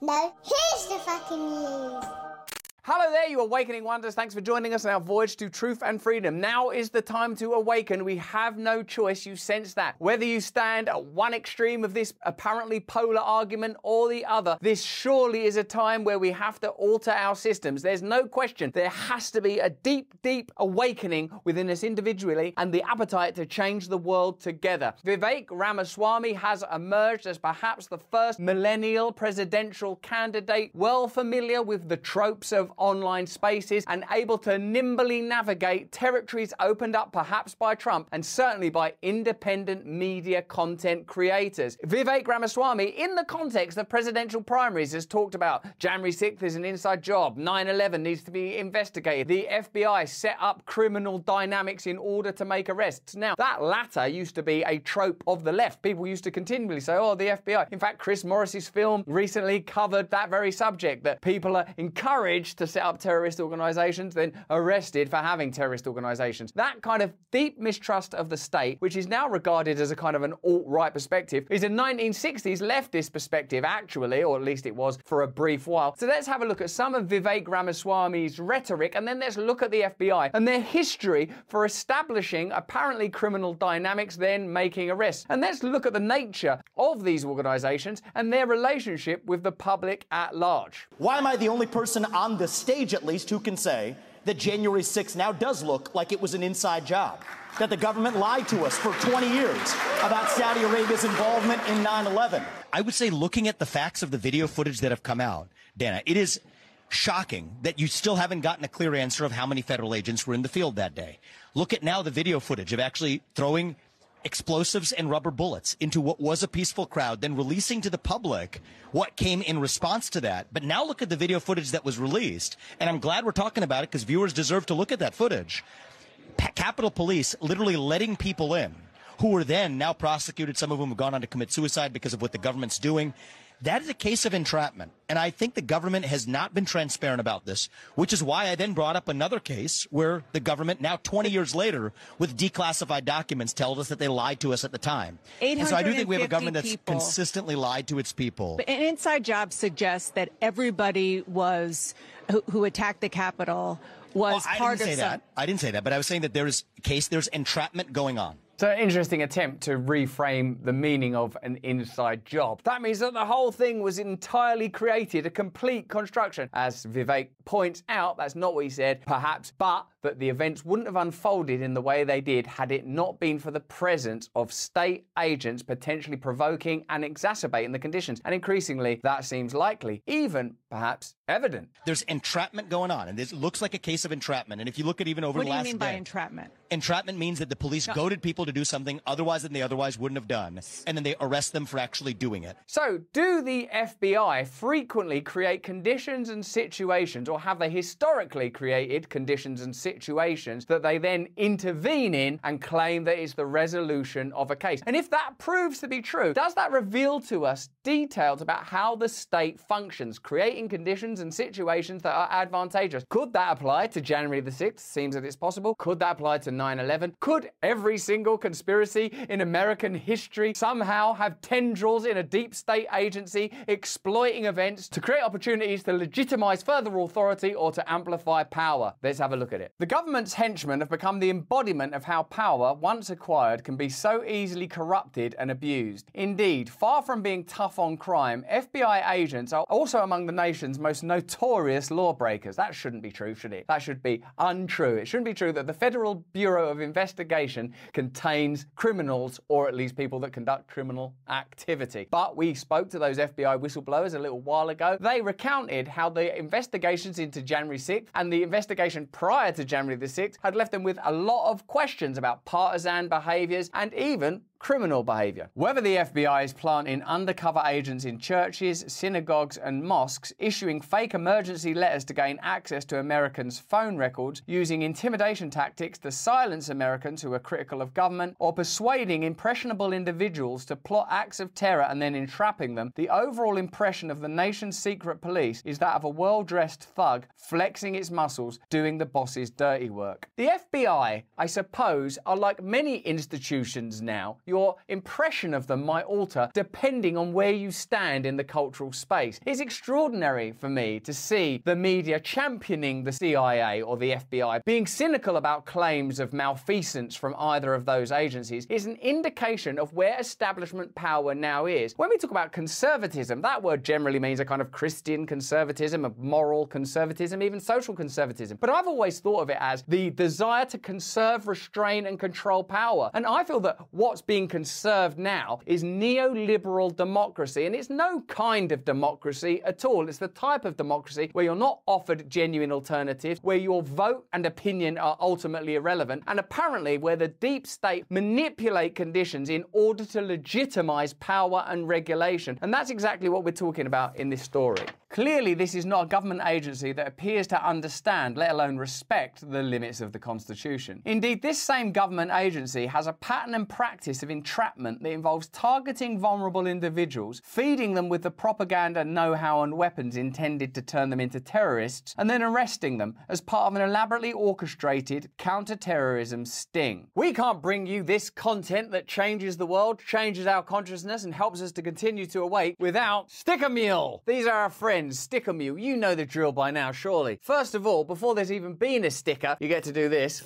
No, here's the fucking news. Hello there, you awakening wonders. Thanks for joining us on our voyage to truth and freedom. Now is the time to awaken. We have no choice. You sense that. Whether you stand at one extreme of this apparently polar argument or the other, this surely is a time where we have to alter our systems. There's no question. There has to be a deep, deep awakening within us individually and the appetite to change the world together. Vivek Ramaswamy has emerged as perhaps the first millennial presidential candidate, well familiar with the tropes of online spaces and able to nimbly navigate territories opened up perhaps by Trump and certainly by independent media content creators. Vivek Ramaswamy, in the context of presidential primaries, has talked about January 6th is an inside job, 9 11 needs to be investigated, the FBI set up criminal dynamics in order to make arrests. Now, that latter used to be a trope of the left. People used to continually say, oh, the FBI. In fact, Chris Morris's film recently covered that very subject that people are encouraged to to set up terrorist organizations, then arrested for having terrorist organizations. That kind of deep mistrust of the state, which is now regarded as a kind of an alt right perspective, is a 1960s leftist perspective, actually, or at least it was for a brief while. So let's have a look at some of Vivek Ramaswamy's rhetoric, and then let's look at the FBI and their history for establishing apparently criminal dynamics, then making arrests. And let's look at the nature of these organizations and their relationship with the public at large. Why am I the only person on this stage at least who can say that January 6th now does look like it was an inside job. That the government lied to us for 20 years about Saudi Arabia's involvement in 9 11. I would say, looking at the facts of the video footage that have come out, Dana, it is shocking that you still haven't gotten a clear answer of how many federal agents were in the field that day. Look at now the video footage of actually throwing explosives and rubber bullets into what was a peaceful crowd, then releasing to the public what came in response to that. But now look at the video footage that was released, and I'm glad we're talking about it because viewers deserve to look at that footage. Pa- Capitol Police literally letting people in who were then now prosecuted. Some of them have gone on to commit suicide because of what the government's doing. That is a case of entrapment. And I think the government has not been transparent about this, which is why I then brought up another case where the government, now 20 years later, with declassified documents, tells us that they lied to us at the time. And so I do think we have a government that's people. consistently lied to its people. But an inside job suggests that everybody was who, who attacked the Capitol was Well, I part didn't say of some. that. I didn't say that, but I was saying that there is case, there's entrapment going on. So, interesting attempt to reframe the meaning of an inside job. That means that the whole thing was entirely created, a complete construction. As Vivek points out, that's not what he said, perhaps, but that the events wouldn't have unfolded in the way they did had it not been for the presence of state agents potentially provoking and exacerbating the conditions. And increasingly, that seems likely, even perhaps evident. There's entrapment going on, and this looks like a case of entrapment. And if you look at even over What the do you last mean by day, entrapment? entrapment means that the police goaded people to do something otherwise than they otherwise wouldn't have done, and then they arrest them for actually doing it. So, do the FBI frequently create conditions and situations, or have they historically created conditions and situations that they then intervene in and claim that it's the resolution of a case? And if that proves to be true, does that reveal to us details about how the state functions, creating conditions and situations that are advantageous? Could that apply to January the 6th? Seems that it's possible. Could that apply to 9 11? Could every single conspiracy in American history somehow have tendrils in a deep state agency exploiting events to create opportunities to legitimize further authority or to amplify power? Let's have a look at it. The government's henchmen have become the embodiment of how power, once acquired, can be so easily corrupted and abused. Indeed, far from being tough on crime, FBI agents are also among the nation's most notorious lawbreakers. That shouldn't be true, should it? That should be untrue. It shouldn't be true that the Federal Bureau of Investigation contains criminals or at least people that conduct criminal activity. But we spoke to those FBI whistleblowers a little while ago. They recounted how the investigations into January 6th and the investigation prior to January the 6th had left them with a lot of questions about partisan behaviors and even criminal behavior. Whether the FBI is planting undercover agents in churches, synagogues, and mosques, issuing fake emergency letters to gain access to Americans' phone records, using intimidation tactics to silence Americans who are critical of government, or persuading impressionable individuals to plot acts of terror and then entrapping them, the overall impression of the nation's secret police is that of a well dressed thug flexing its muscles, doing the boss's dirty work. The FBI, I suppose, are like many institutions now your impression of them might alter depending on where you stand in the cultural space. It's extraordinary for me to see the media championing the CIA or the FBI. Being cynical about claims of malfeasance from either of those agencies is an indication of where establishment power now is. When we talk about conservatism, that word generally means a kind of Christian conservatism, a moral conservatism, even social conservatism. But I've always thought of it as the desire to conserve, restrain, and control power. And I feel that what's being being conserved now is neoliberal democracy. And it's no kind of democracy at all. It's the type of democracy where you're not offered genuine alternatives, where your vote and opinion are ultimately irrelevant, and apparently where the deep state manipulate conditions in order to legitimize power and regulation. And that's exactly what we're talking about in this story. Clearly, this is not a government agency that appears to understand, let alone respect, the limits of the Constitution. Indeed, this same government agency has a pattern and practice of entrapment that involves targeting vulnerable individuals, feeding them with the propaganda, know how, and weapons intended to turn them into terrorists, and then arresting them as part of an elaborately orchestrated counter-terrorism sting. We can't bring you this content that changes the world, changes our consciousness, and helps us to continue to awake without Sticker Mule. These are our friends, Sticker Mule. You know the drill by now, surely. First of all, before there's even been a sticker, you get to do this.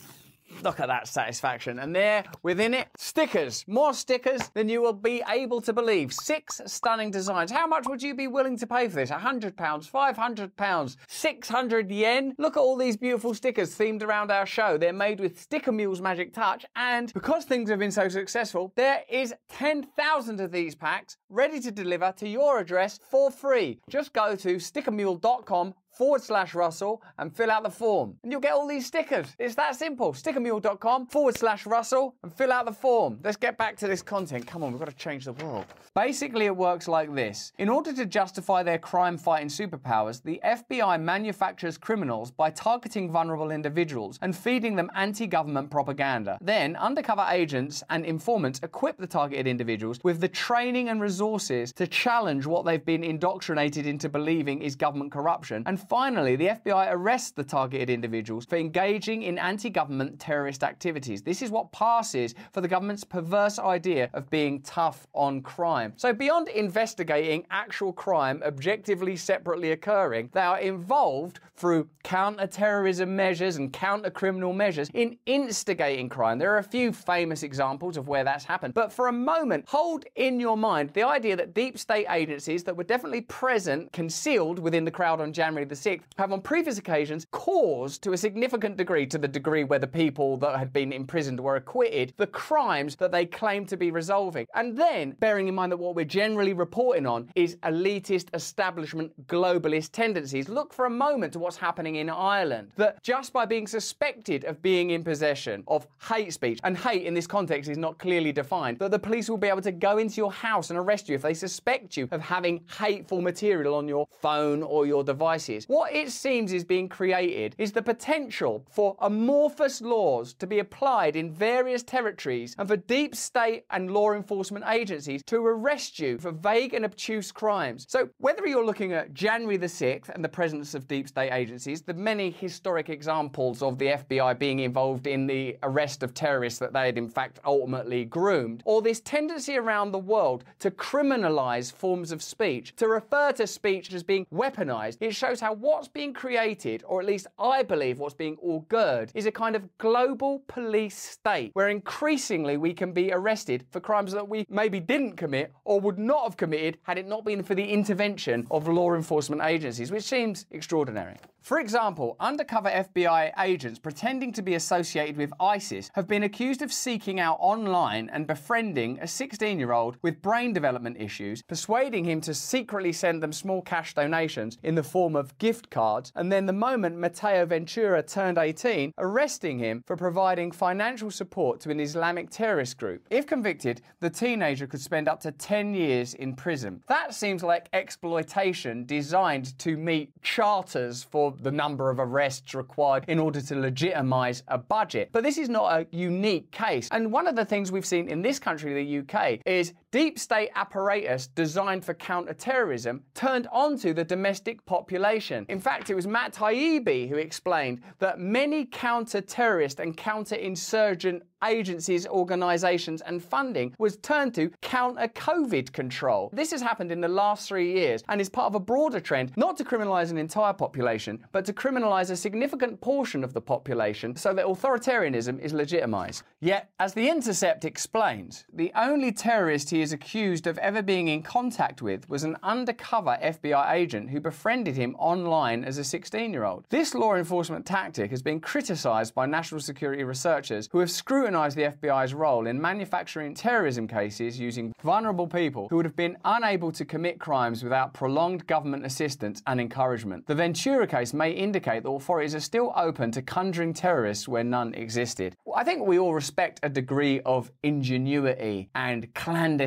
Look at that satisfaction. And there, within it, stickers. More stickers than you will be able to believe. Six stunning designs. How much would you be willing to pay for this? £100, £500, 600 yen? Look at all these beautiful stickers themed around our show. They're made with Sticker Mule's magic touch. And because things have been so successful, there is 10,000 of these packs ready to deliver to your address for free. Just go to stickermule.com forward slash Russell and fill out the form. And you'll get all these stickers. It's that simple. Stickermule.com forward slash Russell and fill out the form. Let's get back to this content. Come on, we've got to change the world. Basically, it works like this. In order to justify their crime fighting superpowers, the FBI manufactures criminals by targeting vulnerable individuals and feeding them anti government propaganda. Then, undercover agents and informants equip the targeted individuals with the training and resources to challenge what they've been indoctrinated into believing is government corruption and finally, the FBI arrests the targeted individuals for engaging in anti government terrorist activities. This is what passes for the government's perverse idea of being tough on crime. So, beyond investigating actual crime objectively separately occurring, they are involved through counter terrorism measures and counter criminal measures in instigating crime. There are a few famous examples of where that's happened. But for a moment, hold in your mind the idea that deep state agencies that were definitely present, concealed within the crowd on January the 6th, have on previous occasions caused to a significant degree, to the degree where the people that had been imprisoned were acquitted, the crimes that they claim to be resolving. And then, bearing in mind that what we're generally reporting on is elitist, establishment, globalist tendencies, look for a moment to what's happening in Ireland. That just by being suspected of being in possession of hate speech, and hate in this context is not clearly defined, that the police will be able to go into your house and arrest you if they suspect you of having hateful material on your phone or your devices. What it seems is being created is the potential for amorphous laws to be applied in various territories and for deep state and law enforcement agencies to arrest you for vague and obtuse crimes. So, whether you're looking at January the 6th and the presence of deep state agencies, the many historic examples of the FBI being involved in the arrest of terrorists that they had in fact ultimately groomed, or this tendency around the world to criminalize forms of speech, to refer to speech as being weaponized, it shows how what's being created, or at least I believe what's being augured, is a kind of global police state where increasingly we can be arrested for crimes that we maybe didn't commit or would not have committed had it not been for the intervention of law enforcement agencies, which seems extraordinary. For example, undercover FBI agents pretending to be associated with ISIS have been accused of seeking out online and befriending a 16 year old with brain development issues, persuading him to secretly send them small cash donations in the form of gift cards, and then the moment Matteo Ventura turned 18, arresting him for providing financial support to an Islamic terrorist group. If convicted, the teenager could spend up to 10 years in prison. That seems like exploitation designed to meet charters for the number of arrests required in order to legitimize a budget. But this is not a unique case. And one of the things we've seen in this country, the UK, is deep state apparatus designed for counter-terrorism turned onto the domestic population. In fact, it was Matt Taibbi who explained that many counter-terrorist and counter-insurgent agencies, organisations, and funding was turned to counter COVID control. This has happened in the last three years and is part of a broader trend not to criminalise an entire population, but to criminalise a significant portion of the population so that authoritarianism is legitimised. Yet, as The Intercept explains, the only terrorist he is accused of ever being in contact with was an undercover FBI agent who befriended him online as a 16 year old. This law enforcement tactic has been criticised by national security researchers who have scrutinised the FBI's role in manufacturing terrorism cases using vulnerable people who would have been unable to commit crimes without prolonged government assistance and encouragement. The Ventura case may indicate that authorities are still open to conjuring terrorists where none existed. I think we all respect a degree of ingenuity and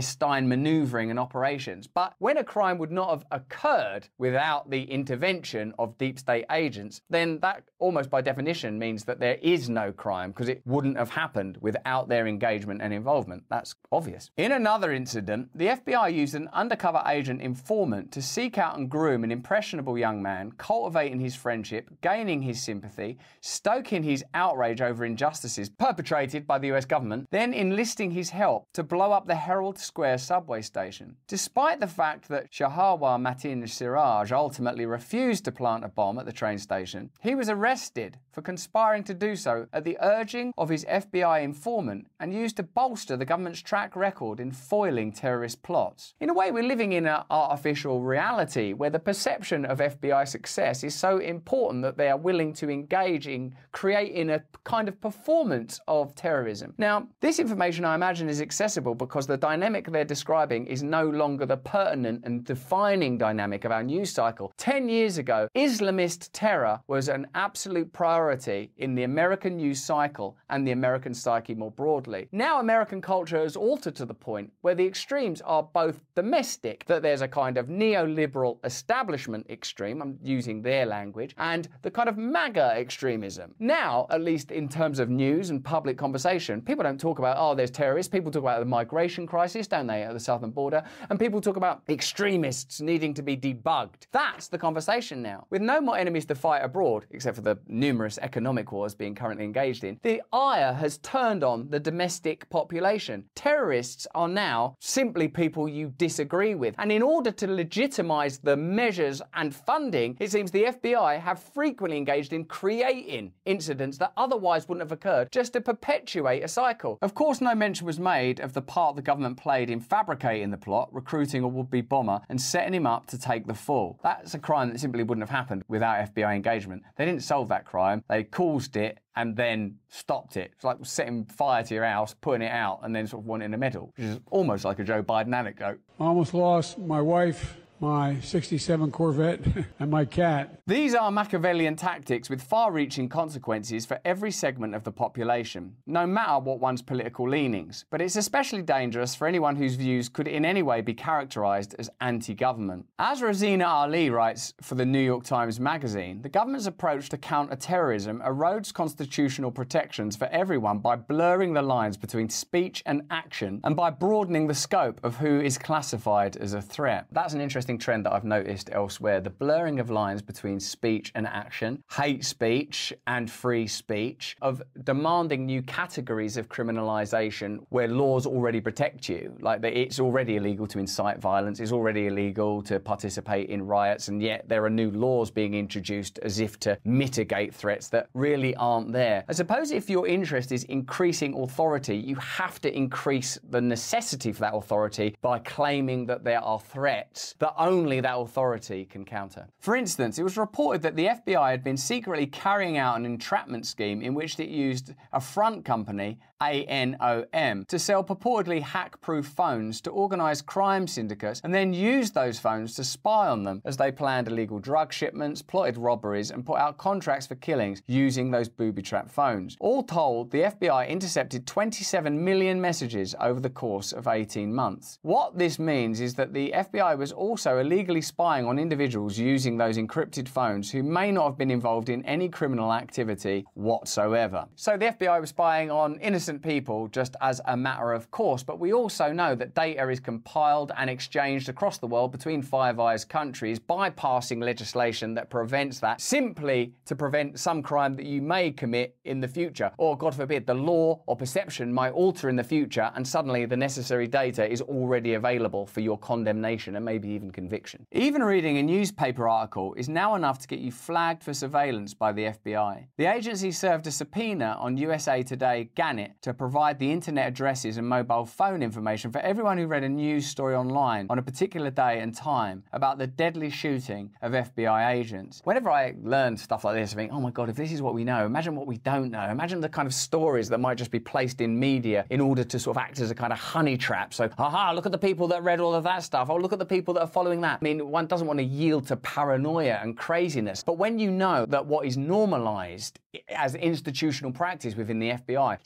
clandestine maneuvering and operations, but when a crime would not have occurred without the intervention of deep state agents, then that almost by definition means that there is no crime because it wouldn't have happened without their engagement and involvement. That's obvious. In another incident, the FBI used an undercover agent informant to seek out and groom an impressionable young man, cultivating his friendship, gaining his sympathy, stoking his outrage over injustices perpetrated by the US government, then enlisting his help to blow up the Herald Square subway station. Despite the fact that Shahawar Matin Siraj ultimately refused to plant a bomb at the train station, he was arrested for conspiring to do so at the urging of his FBI informant and used to bolster the government's track record in foiling terrorist plots. In a way, we're living in an artificial reality where the perception of FBI success is so important that they are willing to engage in creating a kind of performance of terrorism. Now, this information I imagine is accessible because the dynamic they're describing is no longer the pertinent and defining dynamic of our news cycle. Ten years ago, Islamist terror was an absolute priority in the American news cycle and the American psyche more broadly. Now, American culture has altered to the point where the extremes are both domestic, that there's a kind of neoliberal establishment extreme, I'm using their language, and the kind of MAGA extremism. Now, at least in terms of news and public conversation, people don't talk about, oh, there's terrorists. People talk about the migration crisis, don't they, at the southern border? And people talk about extremists needing to be debugged. That's the conversation now. With no more enemies to fight abroad, except for the numerous economic wars being currently engaged in, the ire has turned on the domestic population. Terrorists are now simply people you disagree with. And in order to legitimize the measures and funding, it seems the FBI have frequently engaged in creating incidents that otherwise wouldn't have occurred just to perpetuate a cycle. Of course, no mention was made of the part the government played in fabricating the plot, recruiting a would be bomber, and setting him up to take the fall. That's a crime that simply wouldn't have happened without FBI engagement. They didn't solve that crime, they caused it and then stopped it. It's like setting fire to your house, putting it out, and then sort of wanting a medal, which is almost like a Joe Biden anecdote. I almost lost my wife, my 67 Corvette, and my cat. These are Machiavellian tactics with far reaching consequences for every segment of the population, no matter what one's political leanings. But it's especially dangerous for anyone whose views could in any way be characterized as anti government. As Rozina Ali writes for the New York Times Magazine, the government's approach to counter terrorism erodes constitutional protections for everyone by blurring the lines between speech and action and by broadening the scope of who is classified as a threat. That's an interesting interesting trend that I've noticed elsewhere the blurring of lines between speech and action, hate speech and free speech, of demanding new categories of criminalization where laws already protect you. Like it's already illegal to incite violence, it's already illegal to participate in riots, and yet there are new laws being introduced as if to mitigate threats that really aren't there. I suppose if your interest is increasing authority, you have to increase the necessity for that authority by claiming that there are threats that only that authority can counter. For instance, it was reported that the FBI had been secretly carrying out an entrapment scheme in which it used a front company ANOM, to sell purportedly hack proof phones to organise crime syndicates and then use those phones to spy on them as they planned illegal drug shipments, plotted robberies, and put out contracts for killings using those booby trap phones. All told, the FBI intercepted 27 million messages over the course of 18 months. What this means is that the FBI was also illegally spying on individuals using those encrypted phones who may not have been involved in any criminal activity whatsoever. So the FBI was spying on innocent innocent people just as a matter of course, but we also know that data is compiled and exchanged across the world between Five Eyes countries, bypassing legislation that prevents that simply to prevent some crime that you may commit in the future. Or, God forbid, the law or perception might alter in the future and suddenly the necessary data is already available for your condemnation and maybe even conviction. Even reading a newspaper article is now enough to get you flagged for surveillance by the FBI. The agency served a subpoena on USA Today Gannett to provide the internet addresses and mobile phone information for everyone who read a news story online on a particular day and time about the deadly shooting of FBI agents. Whenever I learn stuff like this, I think, oh my God, if this is what we know, imagine what we don't know. Imagine the kind of stories that might just be placed in media in order to sort of act as a kind of honey trap. So, aha, look at the people that read all of that stuff. Oh, look at the people that are following that. I mean, one doesn't want to yield to paranoia and craziness. But when you know that what is normalized as institutional practice within the FBI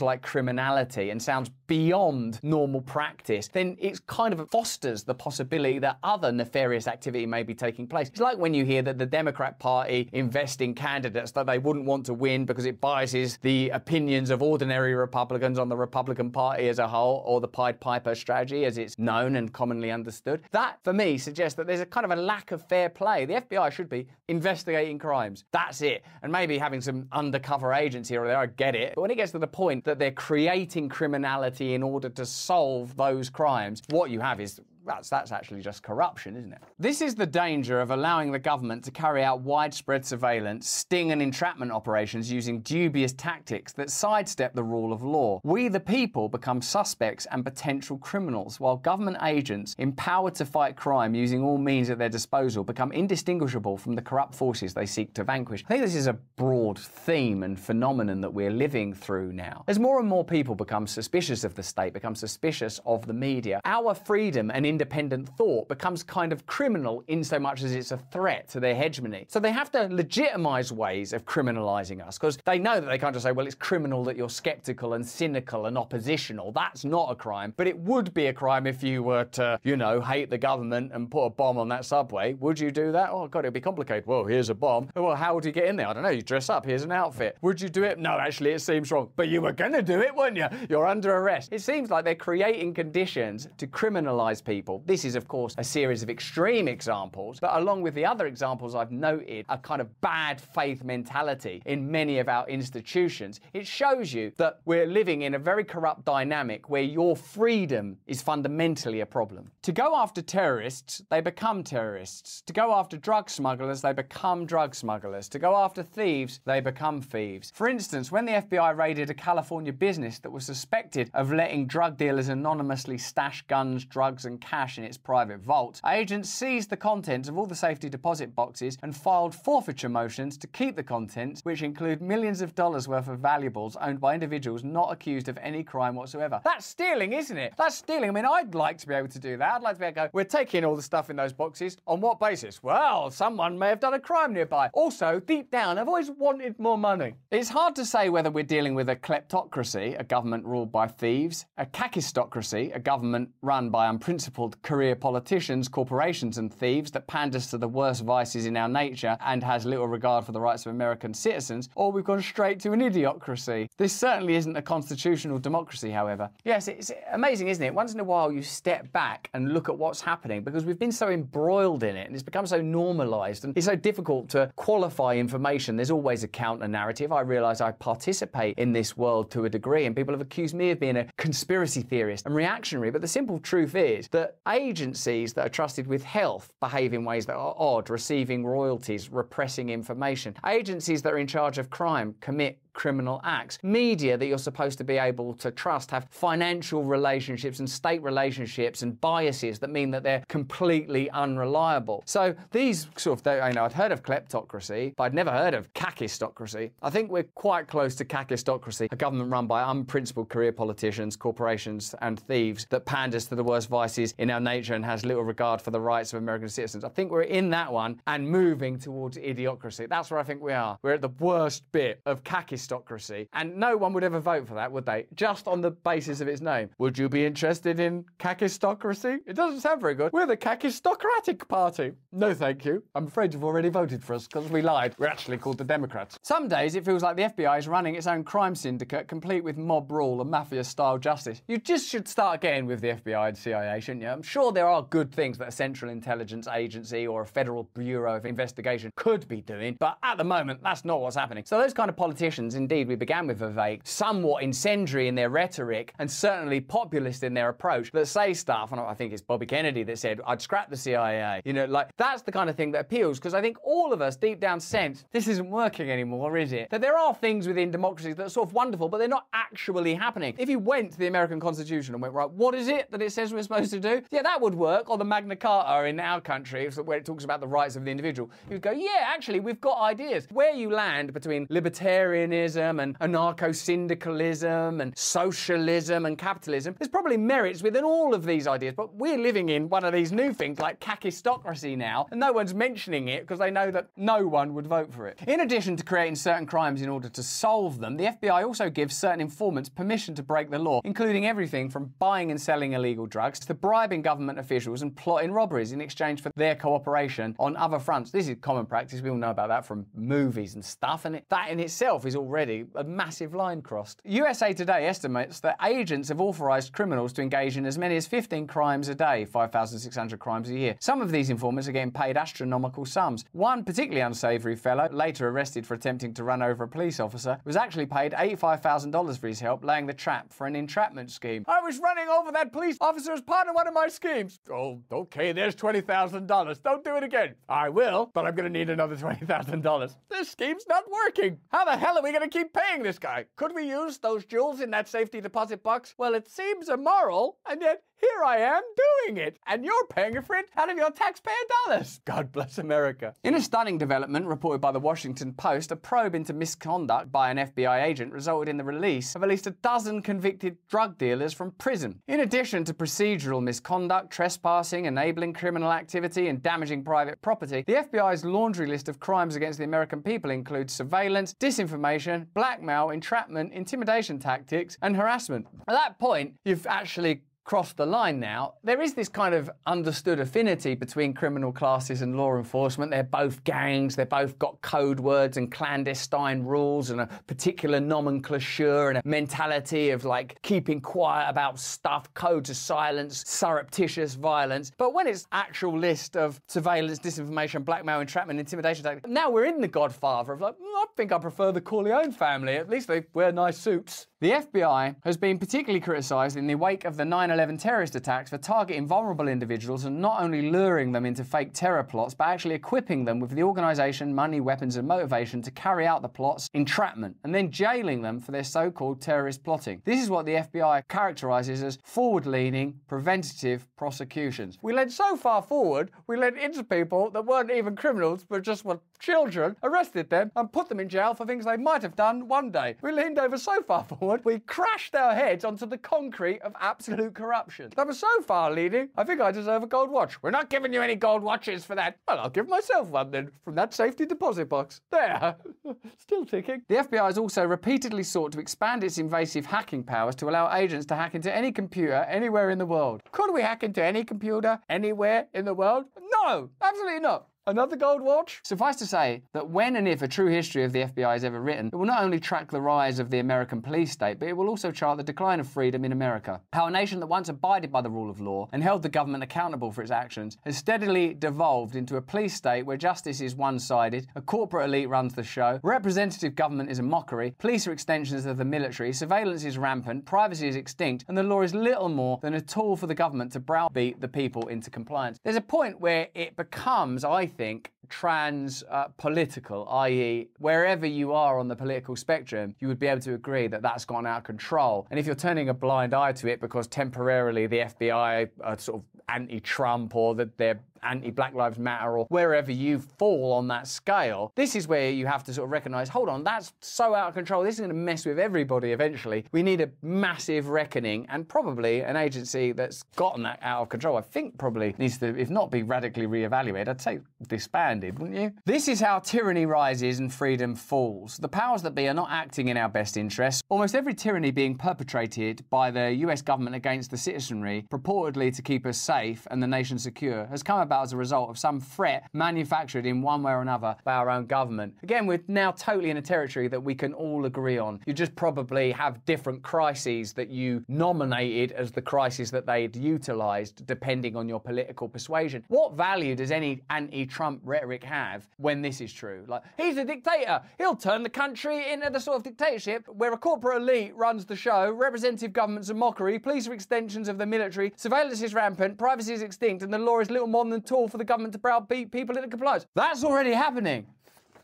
sounds like criminality and sounds beyond normal practice, then it kind of fosters the possibility that other nefarious activity may be taking place. It's like when you hear that the Democrat Party invest in candidates that they wouldn't want to win because it biases the opinions of ordinary Republicans on the Republican Party as a whole, or the Pied Piper strategy as it's known and commonly understood. That, for me, suggests that there's a kind of a lack of fair play. The FBI should be investigating crimes. That's it. And maybe having some undercover agents here or there, I get it. But when it gets to the point that they're creating criminality in order to solve those crimes, what you have is that's, that's actually just corruption, isn't it? This is the danger of allowing the government to carry out widespread surveillance, sting and entrapment operations using dubious tactics that sidestep the rule of law. We, the people, become suspects and potential criminals, while government agents, empowered to fight crime using all means at their disposal, become indistinguishable from the corrupt forces they seek to vanquish. I think this is a broad theme and phenomenon that we're living through now. As more and more people become suspicious of the state, become suspicious of the media, our freedom and independent thought becomes kind of criminal in so much as it's a threat to their hegemony. So they have to legitimize ways of criminalizing us because they know that they can't just say, well, it's criminal that you're skeptical and cynical and oppositional. That's not a crime. But it would be a crime if you were to, you know, hate the government and put a bomb on that subway. Would you do that? Oh, God, it'd be complicated. Well, here's a bomb. Oh, well, how would you get in there? I don't know. You dress up. Here's an outfit. Would you do it? No, actually, it seems wrong. But you were going to do it, weren't you? You're under arrest. It seems like they're creating conditions to criminalize people people. This is, of course, a series of extreme examples, but along with the other examples I've noted, a kind of bad faith mentality in many of our institutions. It shows you that we're living in a very corrupt dynamic where your freedom is fundamentally a problem. To go after terrorists, they become terrorists. To go after drug smugglers, they become drug smugglers. To go after thieves, they become thieves. For instance, when the FBI raided a California business that was suspected of letting drug dealers anonymously stash guns, drugs, and cash in its private vault, agents seized the contents of all the safety deposit boxes and filed forfeiture motions to keep the contents, which include millions of dollars worth of valuables owned by individuals not accused of any crime whatsoever. That's stealing, isn't it? That's stealing. I mean, I'd like to be able to do that. I'd like to be able to go, we're taking all the stuff in those boxes. On what basis? Well, someone may have done a crime nearby. Also, deep down, I've always wanted more money. It's hard to say whether we're dealing with a kleptocracy, a government ruled by thieves, a kakistocracy, a government run by unprincipled career politicians, corporations, and thieves that panders to the worst vices in our nature and has little regard for the rights of American citizens, or we've gone straight to an idiocracy. This certainly isn't a constitutional democracy, however. Yes, it's amazing, isn't it? Once in a while, you step back and look at what's happening because we've been so embroiled in it and it's become so normalized and it's so difficult to qualify information. There's always a counter narrative. I realize I participate in this world to a degree, and people have accused me of being a conspiracy theorist and reactionary. But the simple truth is that agencies that are trusted with health behave in ways that are odd, receiving royalties, repressing information. Agencies that are in charge of crime commit criminal acts. Media that you're supposed to be able to trust have financial relationships and state relationships and biases that mean that they're completely unreliable. So these sort of, I know I'd heard of kleptocracy, but I'd never heard of kakistocracy. I think we're quite close to kakistocracy, a government run by unprincipled career politicians, corporations, and thieves that panders to the worst vices in our nature and has little regard for the rights of American citizens. I think we're in that one and moving towards idiocracy. That's where I think we are. We're at the worst bit of kakistocracy aristocracy. And no one would ever vote for that, would they? Just on the basis of its name. Would you be interested in kakistocracy? It doesn't sound very good. We're the kakistocratic party. No, thank you. I'm afraid you've already voted for us because we lied. We're actually called the Democrats. Some days it feels like the FBI is running its own crime syndicate, complete with mob rule and mafia style justice. You just should start again with the FBI and CIA, shouldn't you? I'm sure there are good things that a Central Intelligence Agency or a Federal Bureau of Investigation could be doing, but at the moment, that's not what's happening. So those kind of politicians indeed we began with Vivek, somewhat incendiary in their rhetoric and certainly populist in their approach that say stuff, and I think it's Bobby Kennedy that said, I'd scrap the CIA. You know, like that's the kind of thing that appeals because I think all of us deep down sense this isn't working anymore, is it? That there are things within democracies that are sort of wonderful, but they're not actually happening. If you went to the American Constitution and went, right, what is it that it says we're supposed to do? Yeah, that would work. Or the Magna Carta in our country, where it talks about the rights of the individual. You'd go, yeah, actually, we've got ideas. Where you land between libertarianism, communism and anarcho syndicalism and socialism and capitalism. There's probably merits within all of these ideas, but we're living in one of these new things like kakistocracy now, and no one's mentioning it because they know that no one would vote for it. In addition to creating certain crimes in order to solve them, the FBI also gives certain informants permission to break the law, including everything from buying and selling illegal drugs to bribing government officials and plotting robberies in exchange for their cooperation on other fronts. This is common practice. We all know about that from movies and stuff, and it, that in itself is already already a massive line crossed. USA Today estimates that agents have authorised criminals to engage in as many as 15 crimes a day, 5,600 crimes a year. Some of these informants are getting paid astronomical sums. One particularly unsavoury fellow, later arrested for attempting to run over a police officer, was actually paid $85,000 for his help laying the trap for an entrapment scheme. I was running over that police officer as part of one of my schemes. Oh, okay, there's $20,000. Don't do it again. I will, but I'm going to need another $20,000. This scheme's not working. How the hell are we going to keep paying this guy? Could we use those jewels in that safety deposit box? Well, it seems immoral, and yet here I am doing it, and you're paying for it out of your taxpayer dollars. God bless America. In a stunning development reported by the Washington Post, a probe into misconduct by an FBI agent resulted in the release of at least a dozen convicted drug dealers from prison. In addition to procedural misconduct, trespassing, enabling criminal activity, and damaging private property, the FBI's laundry list of crimes against the American people includes surveillance, disinformation, blackmail, entrapment, intimidation tactics, and harassment. At that point, you've actually crossed the line now. There is this kind of understood affinity between criminal classes and law enforcement. They're both gangs, they've both got code words and clandestine rules and a particular nomenclature and a mentality of like keeping quiet about stuff, codes of silence, surreptitious violence. But when it's actual list of surveillance, disinformation, blackmail, entrapment, intimidation now we're in the godfather of like, mm, I think I prefer the Corleone family. At least they wear nice suits. The FBI has been particularly criticised in the wake of the 9 11 terrorist attacks for targeting vulnerable individuals and not only luring them into fake terror plots, but actually equipping them with the organisation, money, weapons, and motivation to carry out the plots, entrapment, and then jailing them for their so called terrorist plotting. This is what the FBI characterises as forward leaning, preventative prosecutions. We led so far forward, we led into people that weren't even criminals, but just were children, arrested them, and put them in jail for things they might have done one day. We leaned over so far forward forward, we crashed our heads onto the concrete of absolute corruption. That was so far leading, I think I deserve a gold watch. We're not giving you any gold watches for that. Well, I'll give myself one then from that safety deposit box. There. Still ticking. The FBI has also repeatedly sought to expand its invasive hacking powers to allow agents to hack into any computer anywhere in the world. Could we hack into any computer anywhere in the world? No, absolutely not. Another gold watch? Suffice to say that when and if a true history of the FBI is ever written, it will not only track the rise of the American police state, but it will also chart the decline of freedom in America. How a nation that once abided by the rule of law and held the government accountable for its actions has steadily devolved into a police state where justice is one sided, a corporate elite runs the show, representative government is a mockery, police are extensions of the military, surveillance is rampant, privacy is extinct, and the law is little more than a tool for the government to browbeat the people into compliance. There's a point where it becomes, I think, trans uh, political, i.e., wherever you are on the political spectrum, you would be able to agree that that's gone out of control. And if you're turning a blind eye to it because temporarily the FBI are sort of anti Trump or that they're anti Black Lives Matter or wherever you fall on that scale, this is where you have to sort of recognize hold on, that's so out of control. This is going to mess with everybody eventually. We need a massive reckoning and probably an agency that's gotten that out of control. I think probably needs to, if not be radically reevaluated, I'd say disbanded, wouldn't you? This is how tyranny rises and freedom falls. The powers that be are not acting in our best interests. Almost every tyranny being perpetrated by the US government against the citizenry, purportedly to keep us safe and the nation secure, has come about as a result of some threat manufactured in one way or another by our own government. Again, we're now totally in a territory that we can all agree on. You just probably have different crises that you nominated as the crisis that they'd utilised depending on your political persuasion. What value does any anti Trump rhetoric have when this is true? Like, he's a dictator. He'll turn the country into the sort of dictatorship where a corporate elite runs the show, representative government's a mockery, police are extensions of the military, surveillance is rampant, privacy is extinct, and the law is little more than tool for the government to browbeat people into compliance. That's already happening.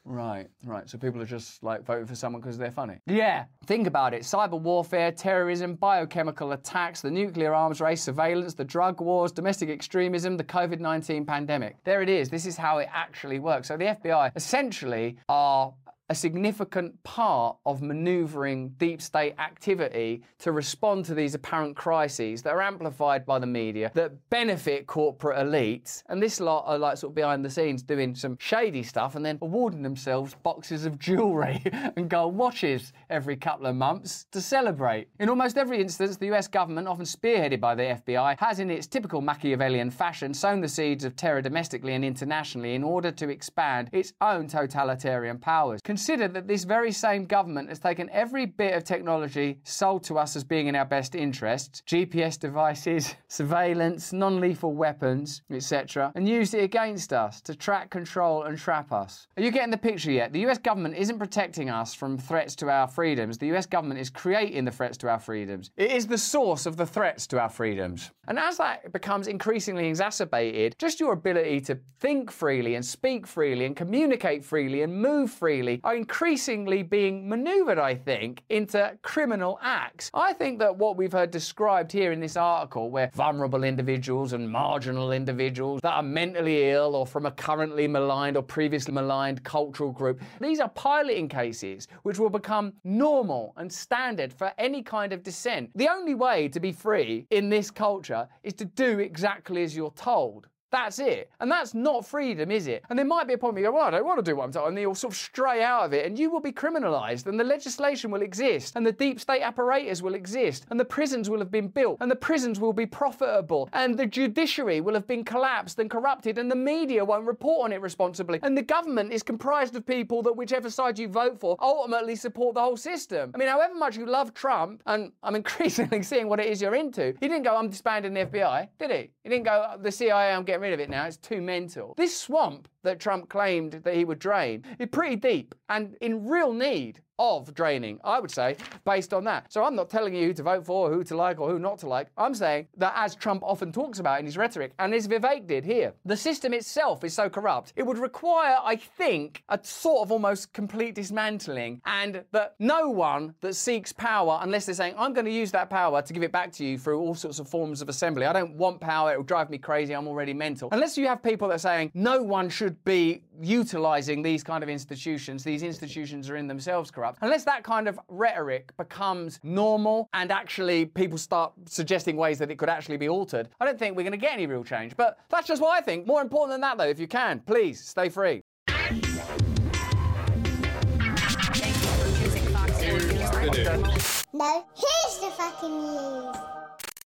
Right, right. So people are just like voting for someone because they're funny. Yeah. Think about it. Cyber warfare, terrorism, biochemical attacks, the nuclear arms race, surveillance, the drug wars, domestic extremism, the COVID 19 pandemic. There it is. This is how it actually works. So the FBI essentially are a significant part of maneuvering deep state activity to respond to these apparent crises that are amplified by the media that benefit corporate elites. And this lot are like sort of behind the scenes doing some shady stuff and then awarding themselves boxes of jewellery and gold watches every couple of months to celebrate. In almost every instance, the US government, often spearheaded by the FBI, has in its typical Machiavellian fashion sown the seeds of terror domestically and internationally in order to expand its own totalitarian powers. Consider that this very same government has taken every bit of technology sold to us as being in our best interests GPS devices, surveillance, non lethal weapons, etc. and used it against us to track, control, and trap us. Are you getting the picture yet? The US government isn't protecting us from threats to our freedoms. The US government is creating the threats to our freedoms. It is the source of the threats to our freedoms. And as that becomes increasingly exacerbated, just your ability to think freely and speak freely and communicate freely and move freely are increasingly being maneuvered, I think, into criminal acts. I think that what we've heard described here in this article, where vulnerable individuals and marginal individuals that are mentally ill or from a currently maligned or previously maligned cultural group, these are piloting cases which will become normal and standard for any kind of dissent. The only way to be free in this culture is to do exactly as you're told. That's it. And that's not freedom, is it? And there might be a point where you go, well, I don't want to do what I'm told. And you'll sort of stray out of it and you will be criminalised and the legislation will exist and the deep state apparatus will exist and the prisons will have been built and the prisons will be profitable and the judiciary will have been collapsed and corrupted and the media won't report on it responsibly. And the government is comprised of people that whichever side you vote for ultimately support the whole system. I mean, however much you love Trump, and I'm increasingly seeing what it is you're into, he didn't go, I'm disbanding the FBI, did he? He didn't go, the CIA, I'm getting rid of it now. It's too mental. This swamp that Trump claimed that he would drain is pretty deep and in real need of draining, I would say, based on that. So I'm not telling you who to vote for, who to like, or who not to like. I'm saying that as Trump often talks about in his rhetoric, and as Vivek did here, the system itself is so corrupt, it would require, I think, a sort of almost complete dismantling, and that no one that seeks power, unless they're saying, I'm going to use that power to give it back to you through all sorts of forms of assembly. I don't want power, it will drive me crazy, I'm already mental. Unless you have people that are saying, no one should be utilizing these kind of institutions, these institutions are in themselves corrupt. Unless that kind of rhetoric becomes normal and actually people start suggesting ways that it could actually be altered, I don't think we're going to get any real change. But that's just what I think. More important than that, though, if you can, please stay free. No, here's the fucking news.